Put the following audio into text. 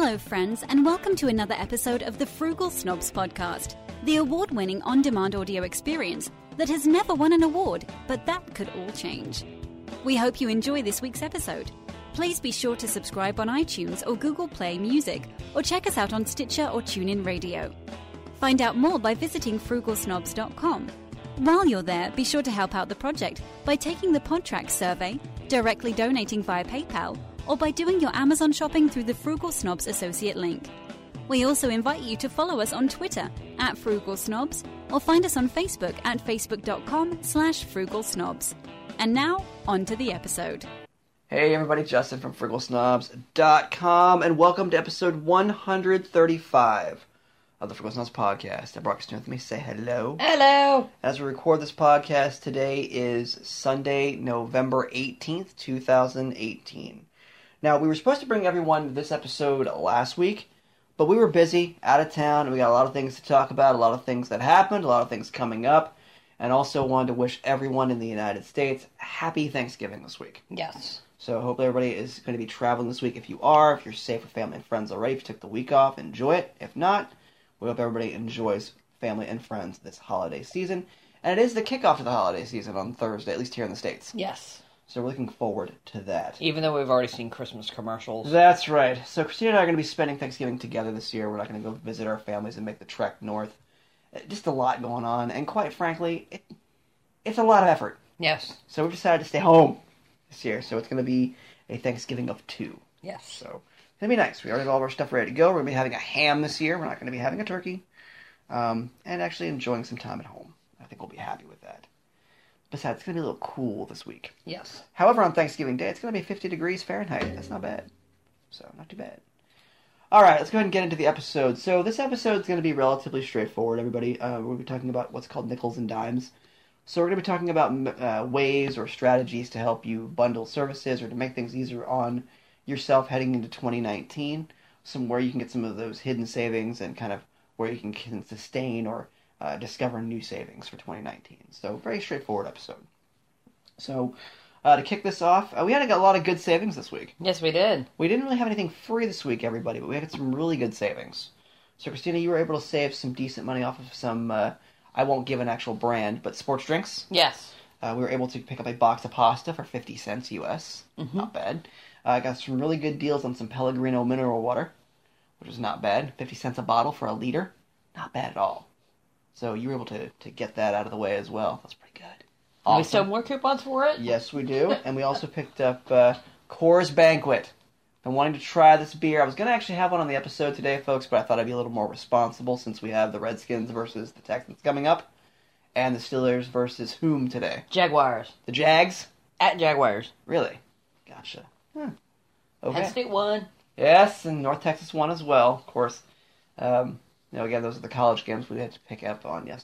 Hello, friends, and welcome to another episode of the Frugal Snobs podcast, the award winning on demand audio experience that has never won an award, but that could all change. We hope you enjoy this week's episode. Please be sure to subscribe on iTunes or Google Play Music, or check us out on Stitcher or TuneIn Radio. Find out more by visiting frugalsnobs.com. While you're there, be sure to help out the project by taking the Podtrac survey, directly donating via PayPal, or by doing your Amazon shopping through the Frugal Snobs associate link. We also invite you to follow us on Twitter at Frugal Snobs or find us on Facebook at facebook.com slash frugal snobs. And now, on to the episode. Hey everybody, Justin from FrugalSnobs.com, and welcome to episode 135 of the Frugal Snobs podcast. And Brock with me, say hello. Hello. As we record this podcast, today is Sunday, November 18th, 2018. Now, we were supposed to bring everyone this episode last week, but we were busy, out of town, and we got a lot of things to talk about, a lot of things that happened, a lot of things coming up, and also wanted to wish everyone in the United States happy Thanksgiving this week. Yes. So hopefully everybody is going to be traveling this week. If you are, if you're safe with family and friends already, if you took the week off, enjoy it. If not, we hope everybody enjoys family and friends this holiday season. And it is the kickoff to the holiday season on Thursday, at least here in the States. Yes. So we're looking forward to that. Even though we've already seen Christmas commercials. That's right. So Christina and I are going to be spending Thanksgiving together this year. We're not going to go visit our families and make the trek north. Uh, Just a lot going on, and quite frankly, it, it's a lot of effort. Yes. So we've decided to stay home this year. So it's going to be a Thanksgiving of two. Yes. So it's gonna be nice. We already have all of our stuff ready to go. We're gonna be having a ham this year. We're not gonna be having a turkey, um, and actually enjoying some time at home. I think we'll be happy with that. Besides, it's gonna be a little cool this week. Yes. However, on Thanksgiving Day, it's gonna be 50 degrees Fahrenheit. That's not bad. So not too bad. All right, let's go ahead and get into the episode. So this episode is going to be relatively straightforward. Everybody, uh, we'll be talking about what's called nickels and dimes. So we're going to be talking about uh, ways or strategies to help you bundle services or to make things easier on yourself heading into 2019. Some where you can get some of those hidden savings and kind of where you can, can sustain or uh, discover new savings for 2019. So very straightforward episode. So uh, to kick this off, uh, we had a lot of good savings this week. Yes, we did. We didn't really have anything free this week, everybody, but we had some really good savings. So, Christina, you were able to save some decent money off of some, uh, I won't give an actual brand, but sports drinks. Yes. Uh, we were able to pick up a box of pasta for 50 cents US. Not bad. Uh, I got some really good deals on some Pellegrino mineral water, which was not bad. 50 cents a bottle for a liter. Not bad at all. So, you were able to, to get that out of the way as well. That's pretty good. We still have more coupons for it? Yes, we do. And we also picked up uh, Coors Banquet. I'm wanting to try this beer. I was going to actually have one on the episode today, folks, but I thought I'd be a little more responsible since we have the Redskins versus the Texans coming up, and the Steelers versus whom today? Jaguars. The Jags? At Jaguars. Really? Gotcha. Huh. Penn State won. Yes, and North Texas won as well, of course. Um, know, again, those are the college games we had to pick up on yes